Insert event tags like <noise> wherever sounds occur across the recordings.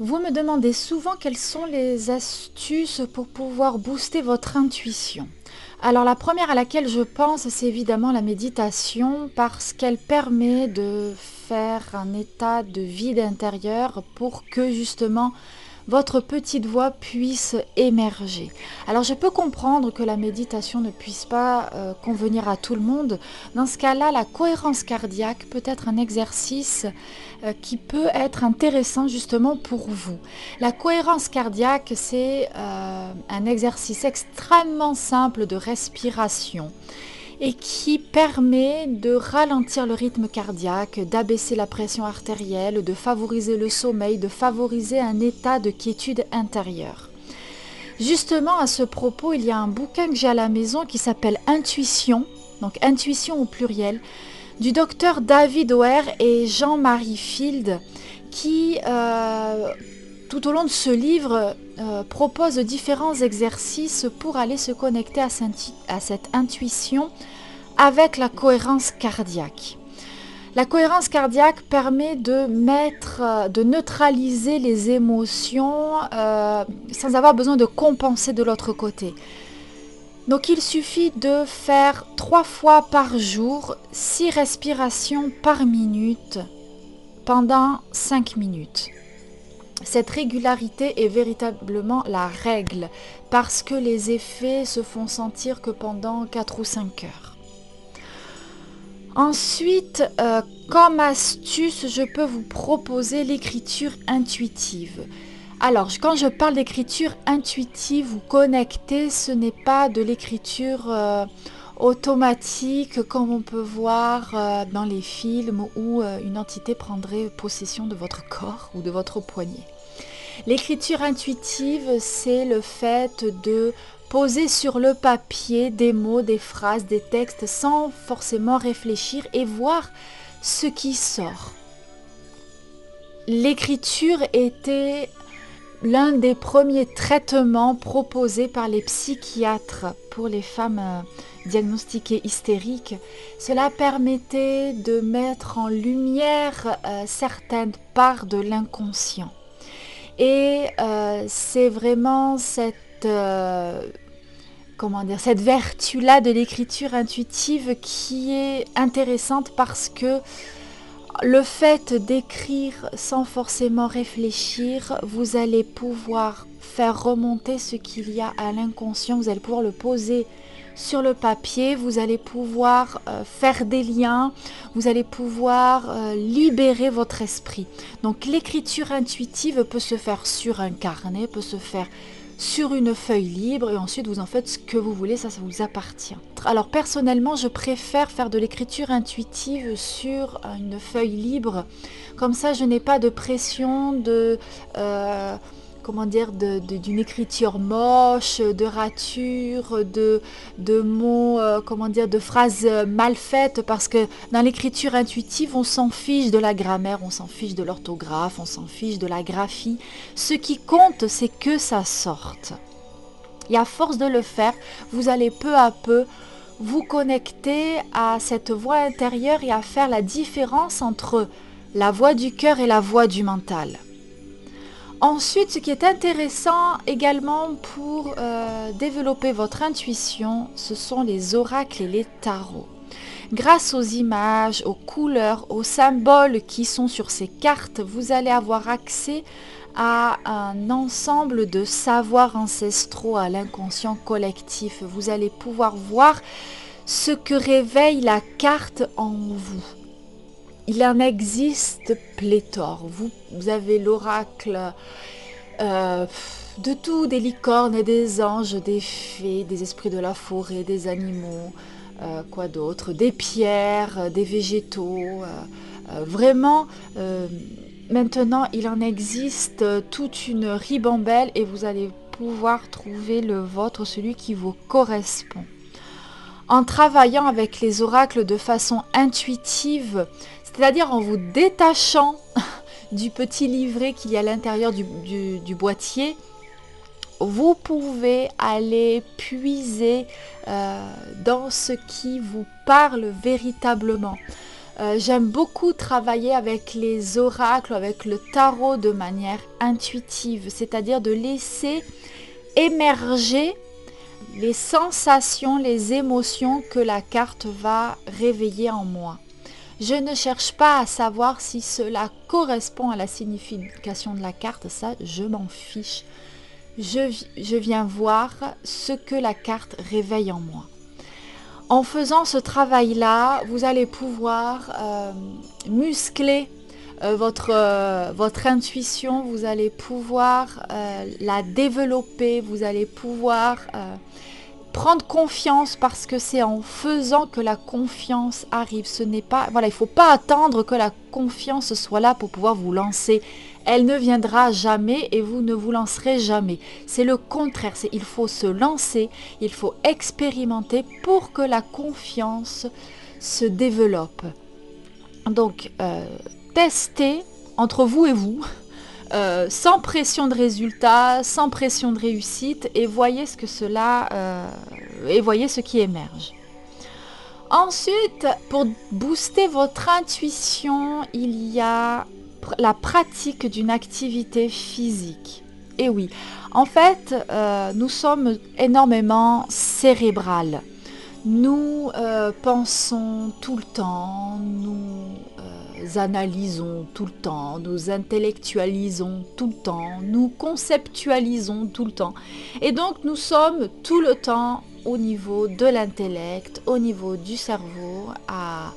Vous me demandez souvent quelles sont les astuces pour pouvoir booster votre intuition. Alors la première à laquelle je pense, c'est évidemment la méditation parce qu'elle permet de faire un état de vide intérieur pour que justement votre petite voix puisse émerger. Alors je peux comprendre que la méditation ne puisse pas euh, convenir à tout le monde. Dans ce cas-là, la cohérence cardiaque peut être un exercice euh, qui peut être intéressant justement pour vous. La cohérence cardiaque, c'est euh, un exercice extrêmement simple de respiration et qui permet de ralentir le rythme cardiaque, d'abaisser la pression artérielle, de favoriser le sommeil, de favoriser un état de quiétude intérieure. Justement, à ce propos, il y a un bouquin que j'ai à la maison qui s'appelle Intuition, donc Intuition au pluriel, du docteur David O'Hare et Jean-Marie Field, qui, euh, tout au long de ce livre, euh, propose différents exercices pour aller se connecter à, cette intuition avec la cohérence cardiaque. La cohérence cardiaque permet de mettre, euh, de neutraliser les émotions euh, sans avoir besoin de compenser de l'autre côté. Donc il suffit de faire trois fois par jour, six respirations par minute pendant cinq minutes. Cette régularité est véritablement la règle parce que les effets se font sentir que pendant 4 ou 5 heures. Ensuite, euh, comme astuce, je peux vous proposer l'écriture intuitive. Alors, quand je parle d'écriture intuitive ou connectée, ce n'est pas de l'écriture euh, automatique comme on peut voir euh, dans les films où euh, une entité prendrait possession de votre corps ou de votre poignet. L'écriture intuitive, c'est le fait de poser sur le papier des mots, des phrases, des textes sans forcément réfléchir et voir ce qui sort. L'écriture était l'un des premiers traitements proposés par les psychiatres pour les femmes euh, diagnostiquées hystériques. Cela permettait de mettre en lumière euh, certaines parts de l'inconscient. Et euh, c'est vraiment cette, cette vertu-là de l'écriture intuitive qui est intéressante parce que le fait d'écrire sans forcément réfléchir, vous allez pouvoir faire remonter ce qu'il y a à l'inconscient, vous allez pouvoir le poser sur le papier, vous allez pouvoir euh, faire des liens, vous allez pouvoir euh, libérer votre esprit. Donc l'écriture intuitive peut se faire sur un carnet, peut se faire sur une feuille libre et ensuite vous en faites ce que vous voulez, ça, vous appartient. Alors personnellement, je préfère faire de l'écriture intuitive sur une feuille libre. Comme ça, je n'ai pas de pression de... Euh, comment dire, d'une écriture moche, de ratures, de, mots, euh, comment dire, de phrases euh, mal faites, parce que dans l'écriture intuitive, on s'en fiche de la grammaire, on s'en fiche de l'orthographe, on s'en fiche de la graphie. Ce qui compte, c'est que ça sorte. Et à force de le faire, vous allez peu à peu vous connecter à cette voix intérieure et à faire la différence entre la voix du cœur et la voix du mental. Ensuite, ce qui est intéressant également pour euh, développer votre intuition, ce sont les oracles et les tarots. Grâce aux images, aux couleurs, aux symboles qui sont sur ces cartes, vous allez avoir accès à un ensemble de savoirs ancestraux à l'inconscient collectif. Vous allez pouvoir voir ce que réveille la carte en vous. Il en existe pléthore. Vous, avez l'oracle euh, de tout, des licornes des anges, des fées, des esprits de la forêt, des animaux, euh, quoi d'autre, des pierres, des végétaux. Euh, vraiment, maintenant, il en existe toute une ribambelle et vous allez pouvoir trouver le vôtre, celui qui vous correspond en travaillant avec les oracles de façon intuitive, c'est-à-dire en vous détachant <laughs> du petit livret qu'il y a à l'intérieur du, boîtier, vous pouvez aller puiser euh, dans ce qui vous parle véritablement. Euh, j'aime beaucoup travailler avec les oracles, avec le tarot de manière intuitive, c'est-à-dire de laisser émerger les sensations, les émotions que la carte va réveiller en moi. Je ne cherche pas à savoir si cela correspond à la signification de la carte, ça je m'en fiche. Je, viens voir ce que la carte réveille en moi. En faisant ce travail-là, vous allez pouvoir euh, muscler euh, euh, votre intuition, vous allez pouvoir la développer, vous allez pouvoir prendre confiance parce que c'est en faisant que la confiance arrive. Ce n'est pas, voilà, il faut pas attendre que la confiance soit là pour pouvoir vous lancer. Elle ne viendra jamais et vous ne vous lancerez jamais. C'est le contraire. Il faut se lancer, il faut expérimenter pour que la confiance se développe. Donc, euh, testez entre vous et vous euh, sans pression de résultat, sans pression de réussite, et voyez ce que cela euh, et voyez ce qui émerge. Ensuite, pour booster votre intuition, il y a la pratique d'une activité physique. Et oui, en fait, euh, nous sommes énormément cérébrales. Nous pensons tout le temps, nous analysons tout le temps, nous intellectualisons tout le temps, nous conceptualisons tout le temps. Et donc nous sommes tout le temps au niveau de l'intellect, au niveau du cerveau, à,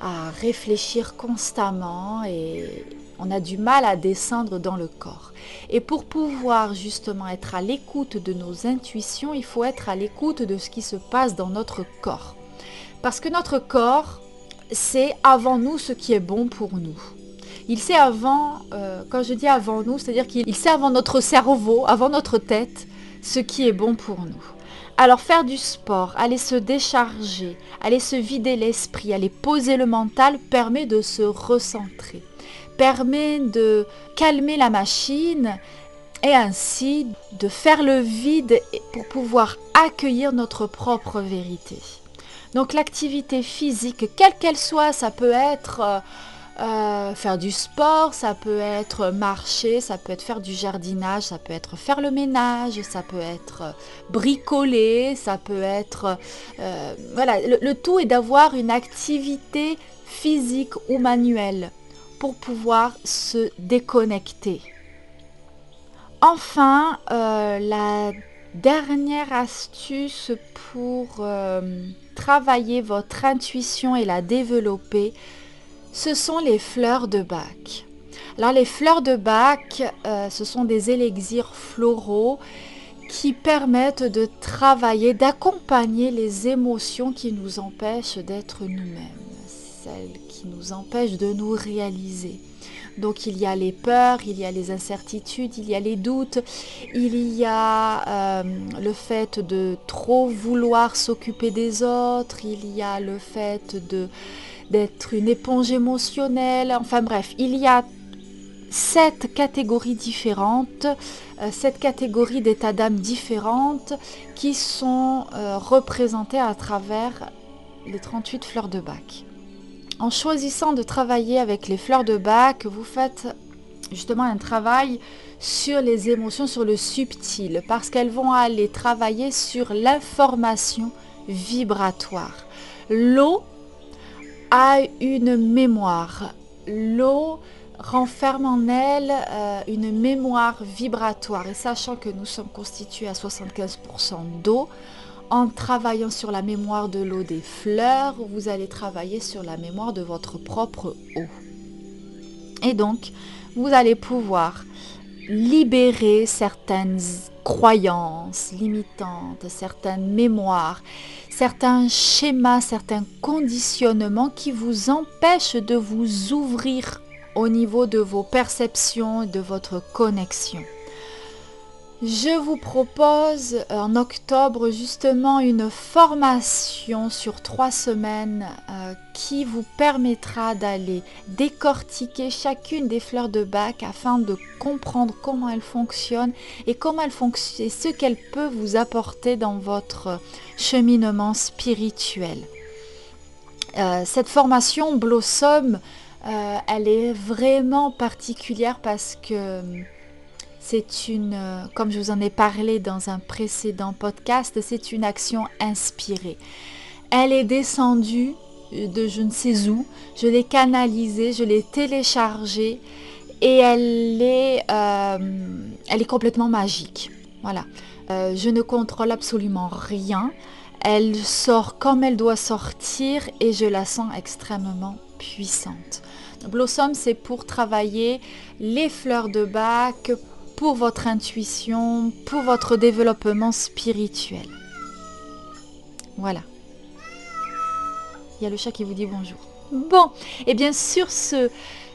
à réfléchir constamment et on a du mal à descendre dans le corps. Et pour pouvoir justement être à l'écoute de nos intuitions, il faut être à l'écoute de ce qui se passe dans notre corps. Parce que notre corps, c'est avant nous ce qui est bon pour nous. Il sait avant, euh, quand je dis avant nous, c'est-à-dire qu'il sait avant notre cerveau, avant notre tête, ce qui est bon pour nous. Alors faire du sport, aller se décharger, aller se vider l'esprit, aller poser le mental permet de se recentrer, permet de calmer la machine et ainsi de faire le vide pour pouvoir accueillir notre propre vérité. Donc l'activité physique, quelle qu'elle soit, ça peut être euh, euh, faire du sport, ça peut être marcher, ça peut être faire du jardinage, ça peut être faire le ménage, ça peut être euh, bricoler, ça peut être... voilà, le, tout est d'avoir une activité physique ou manuelle pour pouvoir se déconnecter. Enfin, la dernière astuce pour travailler votre intuition et la développer, ce sont les fleurs de bac. Alors les fleurs de bac, euh, ce sont des élixirs floraux qui permettent de travailler, d'accompagner les émotions qui nous empêchent d'être nous-mêmes, celles qui nous empêchent de nous réaliser. Donc il y a les peurs, il y a les incertitudes, il y a les doutes, il y a euh, le fait de trop vouloir s'occuper des autres, il y a le fait d'être une éponge émotionnelle, enfin bref, il y a sept catégories différentes, euh, sept catégories d'états d'âme différentes qui sont euh, représentées à travers les 38 fleurs de bac en choisissant de travailler avec les fleurs de bac, vous faites justement un travail sur les émotions, sur le subtil, parce qu'elles vont aller travailler sur l'information vibratoire. L'eau a une mémoire. L'eau renferme en elle euh, une mémoire vibratoire. Et sachant que nous sommes constitués à 75% d'eau, en travaillant sur la mémoire de l'eau des fleurs, vous allez travailler sur la mémoire de votre propre eau. Et donc, vous allez pouvoir libérer certaines croyances limitantes, certaines mémoires, certains schémas, certains conditionnements qui vous empêchent de vous ouvrir au niveau de vos perceptions de votre connexion. Je vous propose en octobre justement une formation sur trois semaines euh, qui vous permettra d'aller décortiquer chacune des fleurs de bac afin de comprendre comment elles fonctionnent et ce qu'elles peuvent vous apporter dans votre cheminement spirituel. Euh, cette formation Blossom, euh, elle est vraiment particulière parce que c'est une, euh, comme je vous en ai parlé dans un précédent podcast, c'est une action inspirée. Elle est descendue de je ne sais où, je l'ai canalisée, je l'ai téléchargée et elle est, euh, elle est complètement magique. Voilà. Euh, je ne contrôle absolument rien. Elle sort comme elle doit sortir et je la sens extrêmement puissante. Blossom, c'est pour travailler les fleurs de bac, pour votre intuition, pour votre développement spirituel. Voilà. Il y a le chat qui vous dit bonjour. Bon, et bien sur ce,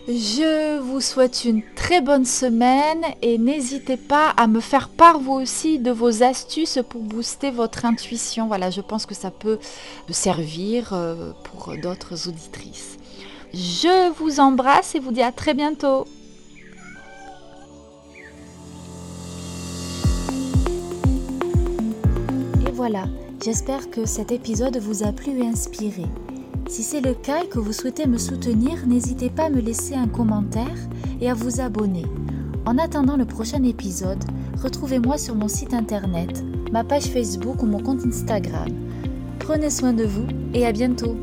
je vous souhaite une très bonne semaine et n'hésitez pas à me faire part vous aussi de vos astuces pour booster votre intuition. Voilà, je pense que ça peut servir euh, pour d'autres auditrices. Je vous embrasse et vous dis à très bientôt. Voilà, j'espère que cet épisode vous a plu et inspiré. Si c'est le cas et que vous souhaitez me soutenir, n'hésitez pas à me laisser un commentaire et à vous abonner. En attendant le prochain épisode, retrouvez-moi sur mon site internet, ma page Facebook ou mon compte Instagram. Prenez soin de vous et à bientôt